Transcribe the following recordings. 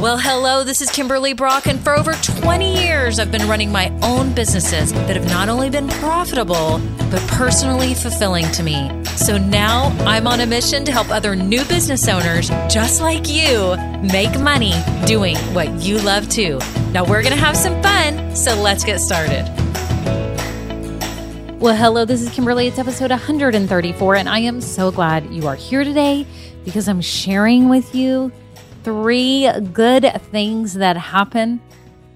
Well, hello, this is Kimberly Brock, and for over 20 years, I've been running my own businesses that have not only been profitable, but personally fulfilling to me. So now I'm on a mission to help other new business owners just like you make money doing what you love too. Now we're going to have some fun, so let's get started. Well, hello, this is Kimberly. It's episode 134, and I am so glad you are here today because I'm sharing with you three good things that happen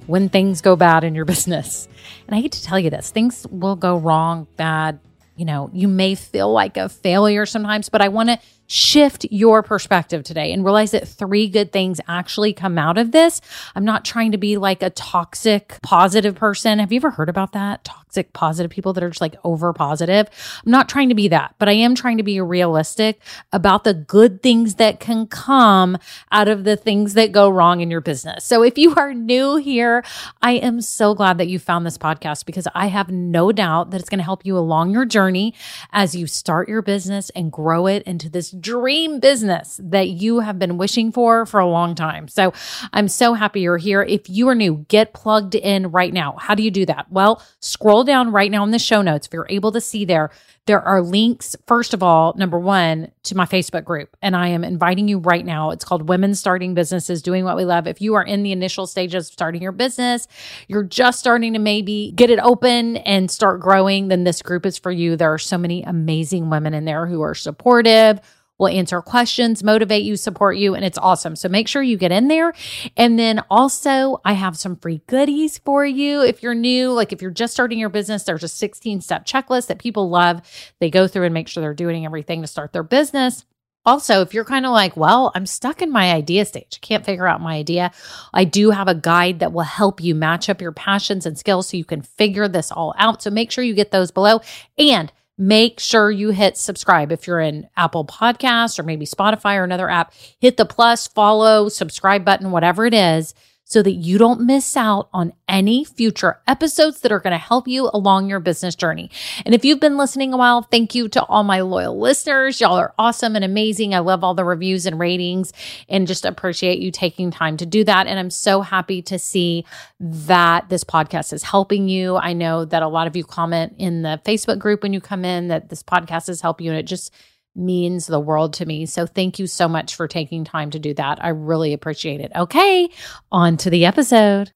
when things go bad in your business. And I hate to tell you this things will go wrong, bad. You know, you may feel like a failure sometimes, but I want to shift your perspective today and realize that three good things actually come out of this. I'm not trying to be like a toxic positive person. Have you ever heard about that? Toxic positive people that are just like over positive. I'm not trying to be that, but I am trying to be realistic about the good things that can come out of the things that go wrong in your business. So if you are new here, I am so glad that you found this podcast because I have no doubt that it's going to help you along your journey as you start your business and grow it into this dream business that you have been wishing for for a long time. So I'm so happy you're here. If you are new, get plugged in right now. How do you do that? Well, scroll down right now in the show notes. If you're able to see there, there are links, first of all, number one, to my Facebook group. And I am inviting you right now. It's called Women Starting Businesses Doing What We Love. If you are in the initial stages of starting your business, you're just starting to maybe get it open and start growing, then this group is for you. There are so many amazing women in there who are supportive We'll answer questions, motivate you, support you, and it's awesome. So make sure you get in there. And then also, I have some free goodies for you. If you're new, like if you're just starting your business, there's a 16 step checklist that people love. They go through and make sure they're doing everything to start their business. Also, if you're kind of like, well, I'm stuck in my idea stage, I can't figure out my idea, I do have a guide that will help you match up your passions and skills so you can figure this all out. So make sure you get those below. And make sure you hit subscribe. If you're in Apple Podcasts or maybe Spotify or another app, hit the plus, follow, subscribe button, whatever it is so that you don't miss out on any future episodes that are going to help you along your business journey. And if you've been listening a while, thank you to all my loyal listeners. Y'all are awesome and amazing. I love all the reviews and ratings and just appreciate you taking time to do that. And I'm so happy to see that this podcast is helping you. I know that a lot of you comment in the Facebook group when you come in that this podcast is helping you and it just means the world to me. So thank you so much for taking time to do that. I really appreciate it. Okay, on to the episode.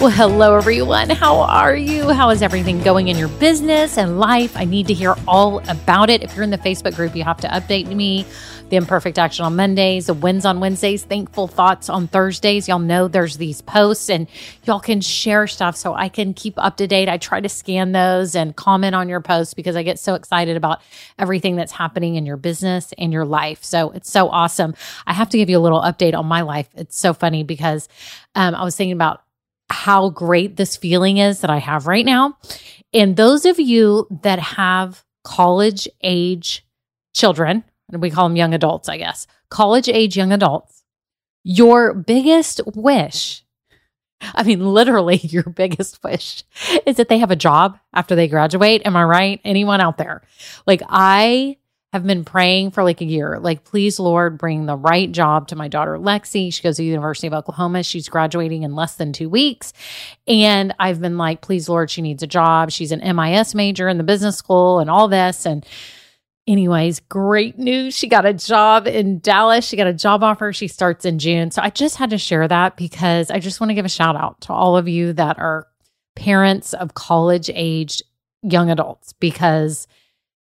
Well, hello everyone. How are you? How is everything going in your business and life? I need to hear all about it. If you're in the Facebook group, you have to update me the imperfect action on Mondays, the wins on Wednesdays, thankful thoughts on Thursdays. Y'all know there's these posts and y'all can share stuff so I can keep up to date. I try to scan those and comment on your posts because I get so excited about everything that's happening in your business and your life. So it's so awesome. I have to give you a little update on my life. It's so funny because um, I was thinking about how great this feeling is that I have right now. And those of you that have college age children, we call them young adults, I guess, college age young adults, your biggest wish, I mean, literally your biggest wish is that they have a job after they graduate. Am I right? Anyone out there? Like, I have been praying for like a year. Like, please, Lord, bring the right job to my daughter, Lexi. She goes to the University of Oklahoma. She's graduating in less than two weeks. And I've been like, please, Lord, she needs a job. She's an MIS major in the business school and all this. And anyways, great news. She got a job in Dallas. She got a job offer. She starts in June. So I just had to share that because I just want to give a shout out to all of you that are parents of college aged young adults because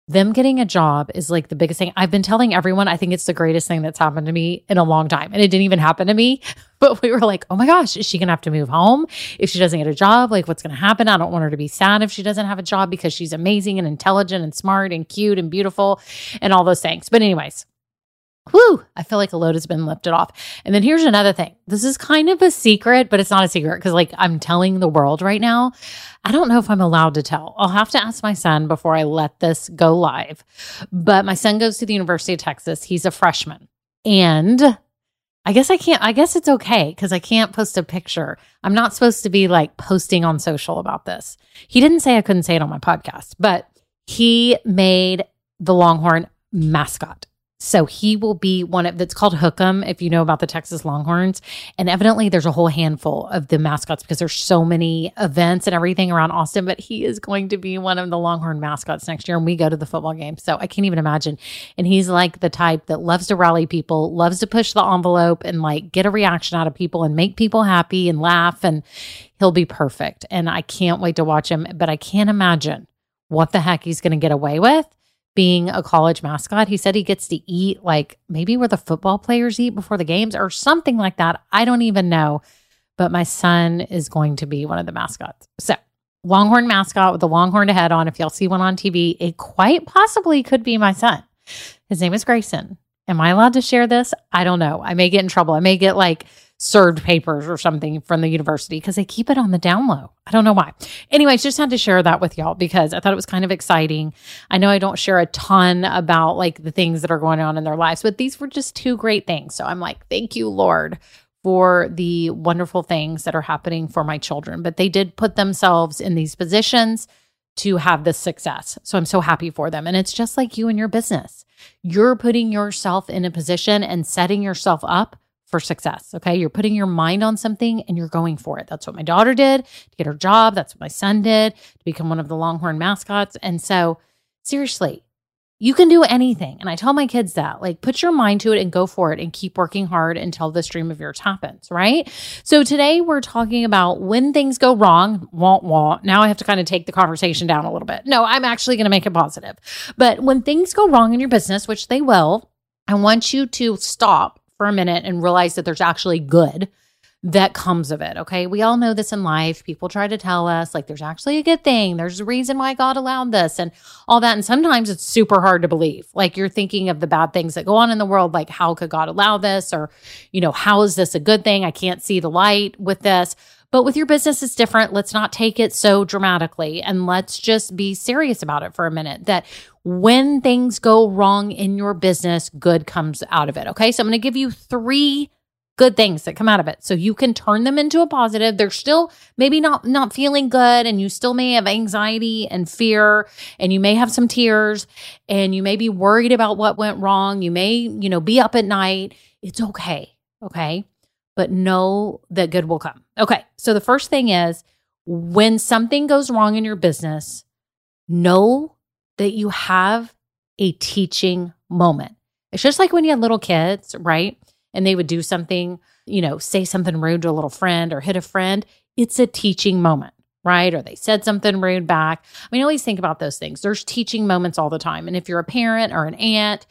them getting a job is like the biggest thing. I've been telling everyone, I think it's the greatest thing that's happened to me in a long time. And it didn't even happen to me. But we were like, oh my gosh, is she going to have to move home if she doesn't get a job? Like, what's going to happen? I don't want her to be sad if she doesn't have a job because she's amazing and intelligent and smart and cute and beautiful and all those things. But, anyways, Whew, I feel like a load has been lifted off. And then here's another thing. This is kind of a secret, but it's not a secret because, like, I'm telling the world right now. I don't know if I'm allowed to tell. I'll have to ask my son before I let this go live. But my son goes to the University of Texas. He's a freshman. And I guess I can't, I guess it's okay because I can't post a picture. I'm not supposed to be like posting on social about this. He didn't say I couldn't say it on my podcast, but he made the Longhorn mascot So he will be one of that's called Hook'em, if you know about the Texas Longhorns. And evidently there's a whole handful of the mascots because there's so many events and everything around Austin. But he is going to be one of the Longhorn mascots next year. And we go to the football game. So I can't even imagine. And he's like the type that loves to rally people, loves to push the envelope and like get a reaction out of people and make people happy and laugh. And he'll be perfect. And I can't wait to watch him. But I can't imagine what the heck he's going to get away with being a college mascot. He said he gets to eat like maybe where the football players eat before the games or something like that. I don't even know. But my son is going to be one of the mascots. So, Longhorn mascot with the Longhorn head on. If y'all see one on TV, it quite possibly could be my son. His name is Grayson. Am I allowed to share this? I don't know. I may get in trouble. I may get like served papers or something from the university because they keep it on the down low. I don't know why. Anyways, just had to share that with y'all because I thought it was kind of exciting. I know I don't share a ton about like the things that are going on in their lives, but these were just two great things. So I'm like, thank you, Lord, for the wonderful things that are happening for my children. But they did put themselves in these positions to have this success. So I'm so happy for them. And it's just like you and your business. You're putting yourself in a position and setting yourself up for success. Okay. You're putting your mind on something and you're going for it. That's what my daughter did to get her job. That's what my son did to become one of the Longhorn mascots. And so, seriously, you can do anything. And I tell my kids that, like, put your mind to it and go for it and keep working hard until this dream of yours happens, right? So today we're talking about when things go wrong, won't, won't. Now I have to kind of take the conversation down a little bit. No, I'm actually going to make it positive. But when things go wrong in your business, which they will, I want you to stop for a minute and realize that there's actually good that comes of it. Okay. We all know this in life. People try to tell us, like, there's actually a good thing. There's a reason why God allowed this and all that. And sometimes it's super hard to believe. Like, you're thinking of the bad things that go on in the world. Like, how could God allow this? Or, you know, how is this a good thing? I can't see the light with this. But with your business, it's different. Let's not take it so dramatically. And let's just be serious about it for a minute that when things go wrong in your business, good comes out of it. Okay. So I'm going to give you three good things that come out of it. So you can turn them into a positive. They're still maybe not not feeling good and you still may have anxiety and fear and you may have some tears and you may be worried about what went wrong. You may you know be up at night. It's okay. Okay but know that good will come okay so the first thing is when something goes wrong in your business know that you have a teaching moment. It's just like when you had little kids, right? And they would do something, you know, say something rude to a little friend or hit a friend. It's a teaching moment, right? Or they said something rude back. I mean, always think about those things. There's teaching moments all the time. And if you're a parent or an aunt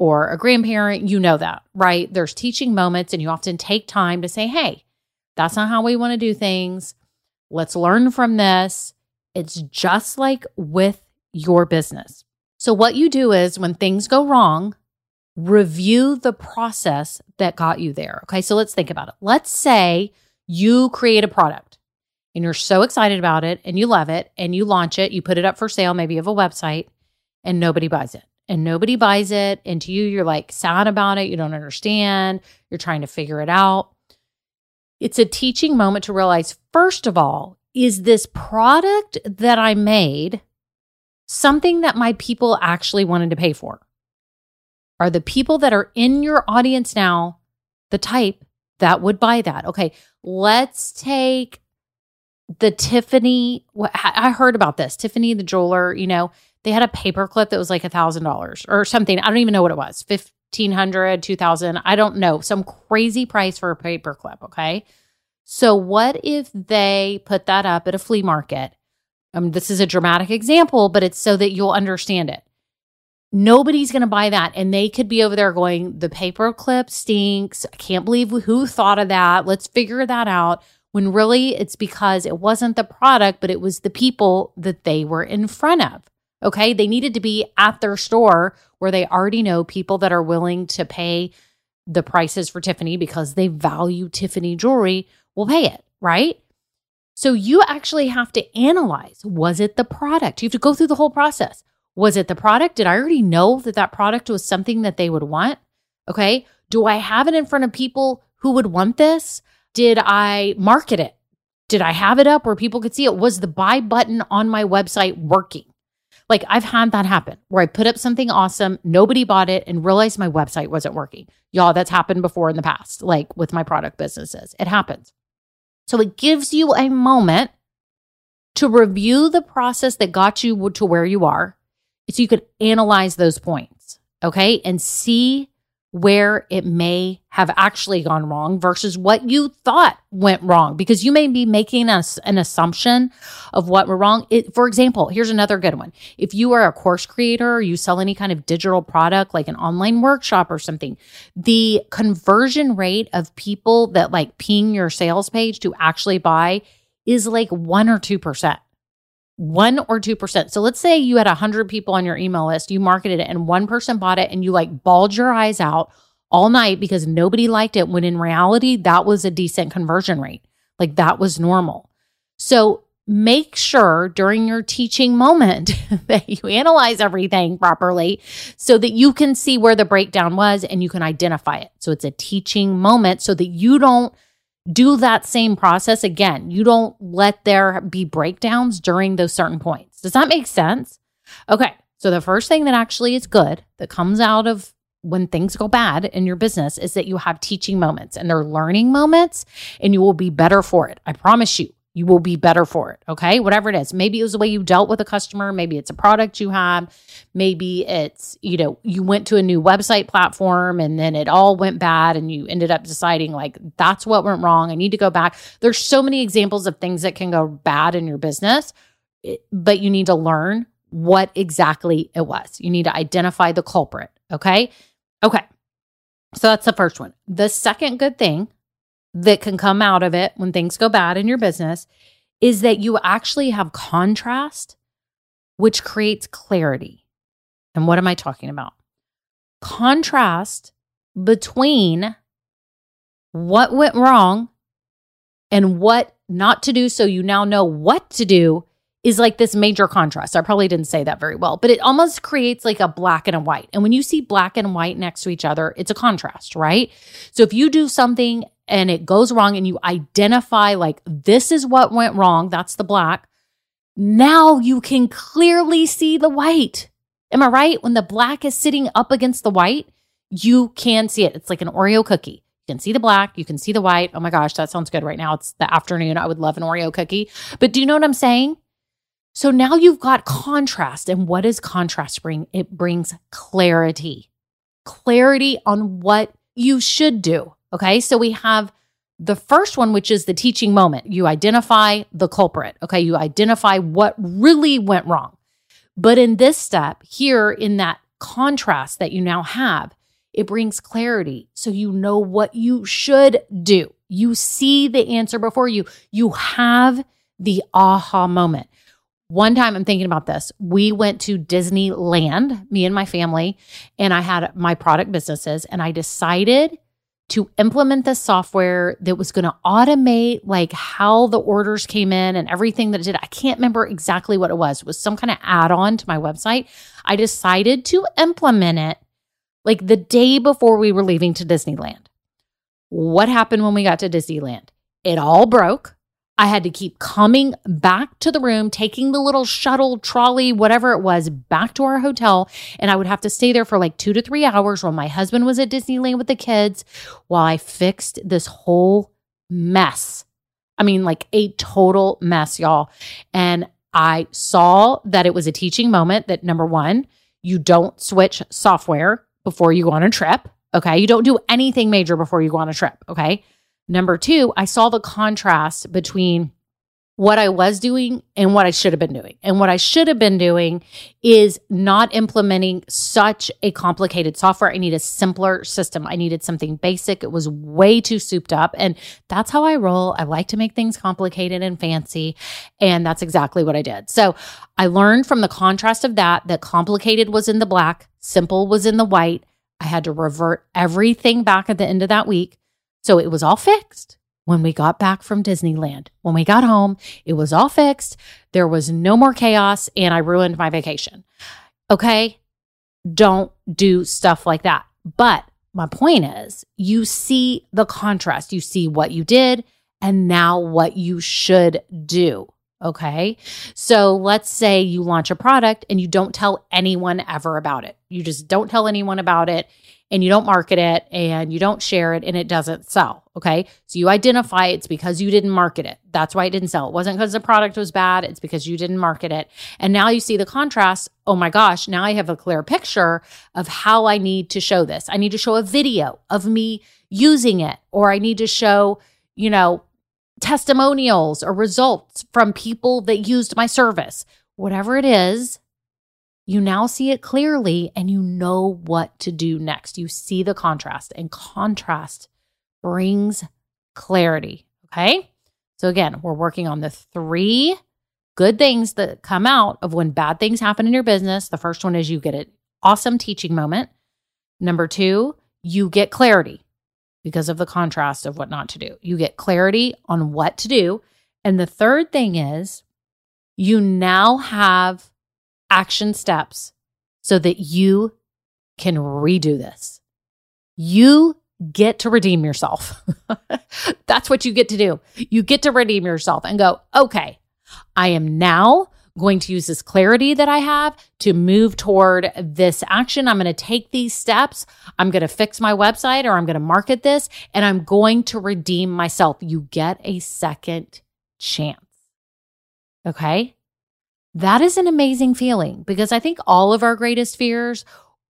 or a grandparent, you know that, right? There's teaching moments, and you often take time to say, hey, that's not how we want to do things. Let's learn from this. It's just like with your business. So, what you do is when things go wrong, review the process that got you there. Okay, so let's think about it. Let's say you create a product and you're so excited about it and you love it and you launch it, you put it up for sale, maybe you have a website, and nobody buys it. And nobody buys it. And to you, you're like sad about it. You don't understand. You're trying to figure it out. It's a teaching moment to realize, first of all, is this product that I made something that my people actually wanted to pay for? Are the people that are in your audience now the type that would buy that? Okay, let's take the Tiffany. I heard about this. Tiffany, the jeweler, you know, they had a paperclip that was like a thousand dollars or something. I don't even know what it was. 1500 2000 I don't know. Some crazy price for a paperclip. Okay. So, what if they put that up at a flea market um, this is a dramatic example, but it's so that you'll understand it. Nobody's going to buy that. And they could be over there going, the paperclip stinks. I can't believe who thought of that. Let's figure that out. When really it's because it wasn't the product, but it was the people that they were in front of. Okay. They needed to be at their store where they already know people that are willing to pay the prices for Tiffany because they value Tiffany jewelry will pay it. Right. So you actually have to analyze was it the product? You have to go through the whole process. Was it the product? Did I already know that that product was something that they would want? Okay. Do I have it in front of people who would want this? Did I market it? Did I have it up where people could see it? Was the buy button on my website working? Like I've had that happen where I put up something awesome, nobody bought it, and realized my website wasn't working. Y'all, that's happened before in the past, like with my product businesses. It happens. So it gives you a moment to review the process that got you to where you are so you could analyze those points, okay, and see where it may have actually gone wrong versus what you thought went wrong because you may be making a, an assumption of what went wrong. It, for example, here's another good one. If you are a course creator or you sell any kind of digital product like an online workshop or something, the conversion rate of people that like ping your sales page to actually buy is like 1 or 2% one or 2%. So let's say you had a 100 people on your email list, you marketed it, and one person bought it, and you like bawled your eyes out all night because nobody liked it, when in reality, that was a decent conversion rate. Like that was normal. So make sure during your teaching moment that you analyze everything properly so that you can see where the breakdown was and you can identify it. So it's a teaching moment so that you don't do that same process again. You don't let there be breakdowns during those certain points. Does that make sense? Okay. So the first thing that actually is good that comes out of when things go bad in your business is that you have teaching moments and they're learning moments and you will be better for it. I promise you you will be better for it. Okay. Whatever it is. Maybe it was the way you dealt with a customer. Maybe it's a product you have. Maybe it's, you know, you went to a new website platform and then it all went bad and you ended up deciding, like, that's what went wrong. I need to go back. There's so many examples of things that can go bad in your business, eh, but you need to learn what exactly it was. You need to identify the culprit. Okay. Okay. So that's the first one. The second good thing that can come out of it when things go bad in your business is that you actually have contrast, which creates clarity. And what am I talking about? Contrast between what went wrong and what not to do. So you now know what to do is like this major contrast. I probably didn't say that very well, but it almost creates like a black and a white. And when you see black and white next to each other, it's a contrast, right? So if you do something and it goes wrong and you identify like this is what went wrong, that's the black. Now you can clearly see the white. Am I right? When the black is sitting up against the white, you can see it. It's like an Oreo cookie. You can see the black, you can see the white. Oh my gosh, that sounds good right now. It's the afternoon. I would love an Oreo cookie. But do you know what I'm saying? So now you've got contrast. And what does contrast bring? It brings clarity, clarity on what you should do. Okay. So we have the first one, which is the teaching moment. You identify the culprit. Okay. You identify what really went wrong. But in this step here, in that contrast that you now have, it brings clarity. So you know what you should do. You see the answer before you. You have the aha moment. One time I'm thinking about this. We went to Disneyland, me and my family, and I had my product businesses, and I decided to implement the software that was going to automate like how the orders came in and everything that it did. I can't remember exactly what it was. It was some kind of add-on to my website. I decided to implement it like the day before we were leaving to Disneyland. What happened when we got to Disneyland? It all broke. I had to keep coming back to the room, taking the little shuttle trolley, whatever it was, back to our hotel. And I would have to stay there for like two to three hours while my husband was at Disneyland with the kids while I fixed this whole mess. I mean, like a total mess, y'all. And I saw that it was a teaching moment that number one, you don't switch software before you go on a trip. Okay. You don't do anything major before you go on a trip. Okay. Number two, I saw the contrast between what I was doing and what I should have been doing. And what I should have been doing is not implementing such a complicated software. I need a simpler system. I needed something basic. It was way too souped up. And that's how I roll. I like to make things complicated and fancy. And that's exactly what I did. So I learned from the contrast of that, that complicated was in the black, simple was in the white. I had to revert everything back at the end of that week so it was all fixed when we got back from Disneyland. When we got home, it was all fixed. There was no more chaos, and I ruined my vacation. Okay. Don't do stuff like that. But my point is, you see the contrast. You see what you did and now what you should do. Okay. So let's say you launch a product and you don't tell anyone ever about it. You just don't tell anyone about it and you don't market it and you don't share it and it doesn't sell. Okay. So you identify it's because you didn't market it. That's why it didn't sell. It wasn't because the product was bad. It's because you didn't market it. And now you see the contrast. Oh my gosh. Now I have a clear picture of how I need to show this. I need to show a video of me using it, or I need to show, you know, testimonials or results from people that used my service. Whatever it is, you now see it clearly and you know what to do next. You see the contrast, and contrast brings clarity. Okay. So, again, we're working on the three good things that come out of when bad things happen in your business. The first one is you get an awesome teaching moment. Number two, you get clarity because of the contrast of what not to do. You get clarity on what to do. And the third thing is you now have action steps so that you can redo this. You get to redeem yourself. That's what you get to do. You get to redeem yourself and go, okay, I am now going to use this clarity that I have to move toward this action. I'm going to take these steps. I'm going to fix my website or I'm going to market this and I'm going to redeem myself. You get a second chance. Okay. That is an amazing feeling because I think all of our greatest fears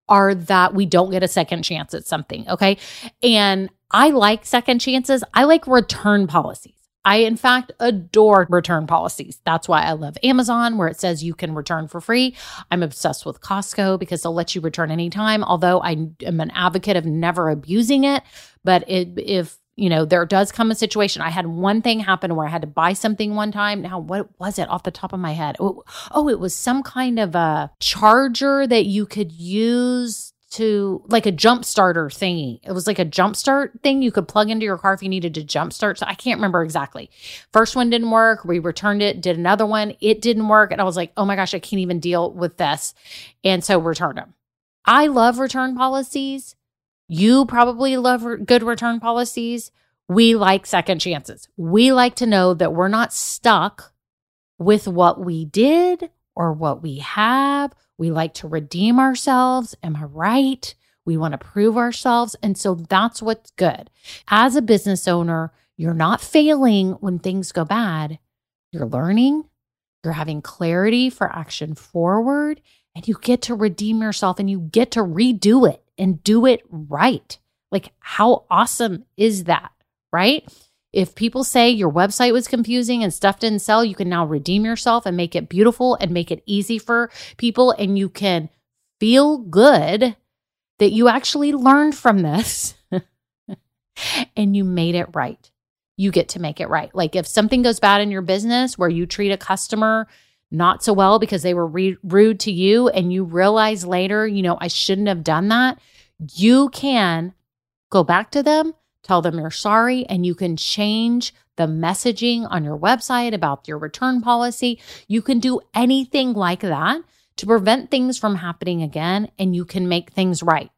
are that we don't get a second chance at something. Okay. And I like second chances. I like return policies. I, in fact, adore return policies. That's why I love Amazon, where it says you can return for free. I'm obsessed with Costco because they'll let you return anytime, although I am an advocate of never abusing it. But it, if you know, there does come a situation. I had one thing happen where I had to buy something one time. Now, what was it off the top of my head? Oh, oh it was some kind of a charger that you could use to like a jump starter thingy. It was like a jump start thing you could plug into your car if you needed to jump start. So I can't remember exactly. First one didn't work. We returned it, did another one. It didn't work. And I was like, oh my gosh, I can't even deal with this. And so returned them. I love return policies. You probably love good return policies. We like second chances. We like to know that we're not stuck with what we did or what we have we like to redeem ourselves. Am I right? We want to prove ourselves. And so that's what's good. As a business owner, you're not failing when things go bad. You're learning, you're having clarity for action forward, and you get to redeem yourself and you get to redo it and do it right. Like, how awesome is that? Right? If people say your website was confusing and stuff didn't sell, you can now redeem yourself and make it beautiful and make it easy for people. And you can feel good that you actually learned from this and you made it right. You get to make it right. Like if something goes bad in your business where you treat a customer not so well because they were re- rude to you and you realize later, you know, I shouldn't have done that, you can go back to them Tell them you're sorry and you can change the messaging on your website about your return policy. You can do anything like that to prevent things from happening again and you can make things right.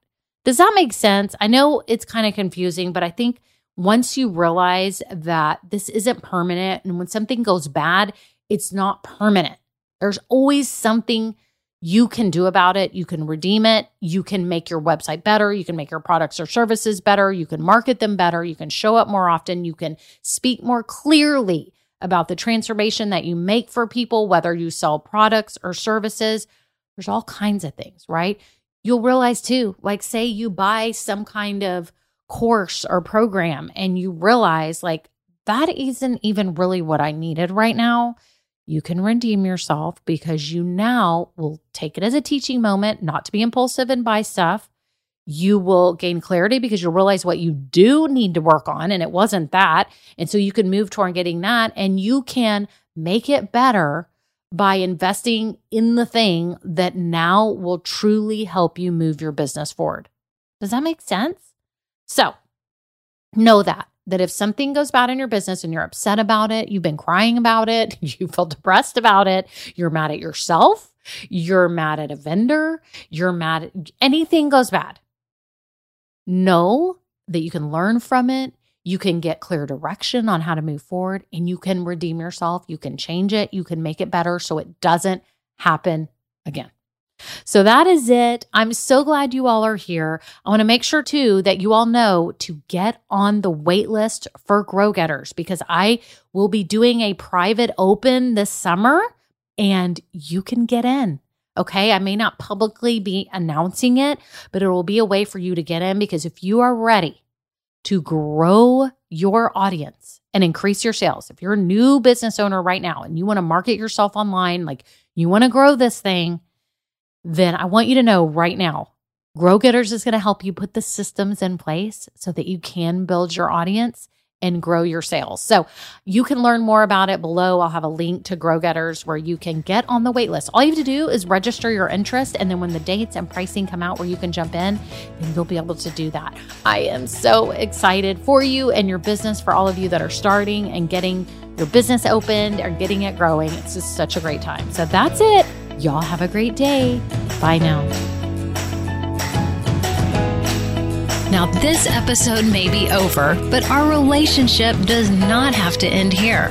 Does that make sense? I know it's kind of confusing, but I think once you realize that this isn't permanent and when something goes bad, it's not permanent. There's always something you can do about it. You can redeem it. You can make your website better. You can make your products or services better. You can market them better. You can show up more often. You can speak more clearly about the transformation that you make for people, whether you sell products or services. There's all kinds of things, right? You'll realize too, like, say you buy some kind of course or program and you realize, like, that isn't even really what I needed right now you can redeem yourself because you now will take it as a teaching moment, not to be impulsive and buy stuff. You will gain clarity because you'll realize what you do need to work on, and it wasn't that. And so you can move toward getting that, and you can make it better by investing in the thing that now will truly help you move your business forward. Does that make sense? So, know that that if something goes bad in your business and you're upset about it, you've been crying about it, you feel depressed about it, you're mad at yourself, you're mad at a vendor, you're mad at anything goes bad, know that you can learn from it. You can get clear direction on how to move forward and you can redeem yourself. You can change it. You can make it better so it doesn't happen again. So that is it. I'm so glad you all are here. I want to make sure too that you all know to get on the wait list for Grow Getters because I will be doing a private open this summer and you can get in. Okay. I may not publicly be announcing it, but it will be a way for you to get in because if you are ready to grow your audience and increase your sales, if you're a new business owner right now and you want to market yourself online, like you want to grow this thing, then I want you to know right now Grow Getters is going to help you put the systems in place so that you can build your audience and grow your sales. So you can learn more about it below. I'll have a link to Grow Getters where you can get on the waitlist. All you have to do is register your interest. And then when the dates and pricing come out where you can jump in, then you'll be able to do that. I am so excited for you and your business, for all of you that are starting and getting your business opened or getting it growing. It's just such a great time. So that's it. Y'all have a great day. Bye now. Now, this episode may be over, but our relationship does not have to end here.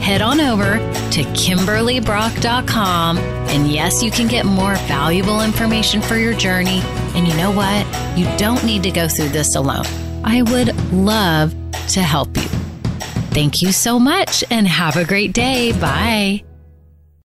Head on over to KimberlyBrock.com, and yes, you can get more valuable information for your journey. And you know what? You don't need to go through this alone. I would love to help you. Thank you so much and have a great day. Bye.